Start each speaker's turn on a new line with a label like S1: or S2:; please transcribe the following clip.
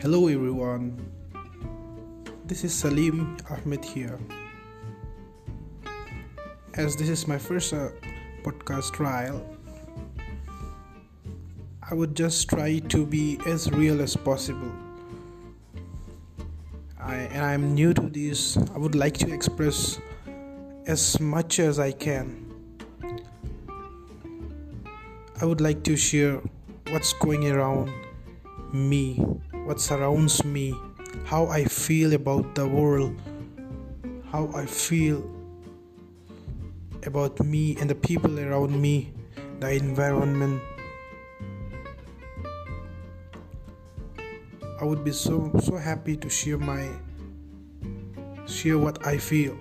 S1: Hello everyone. This is Salim Ahmed here. As this is my first uh, podcast trial, I would just try to be as real as possible. I, and I'm new to this. I would like to express as much as I can. I would like to share what's going around me, what surrounds me, how I feel about the world, how I feel about me and the people around me, the environment. I would be so so happy to share my share what I feel.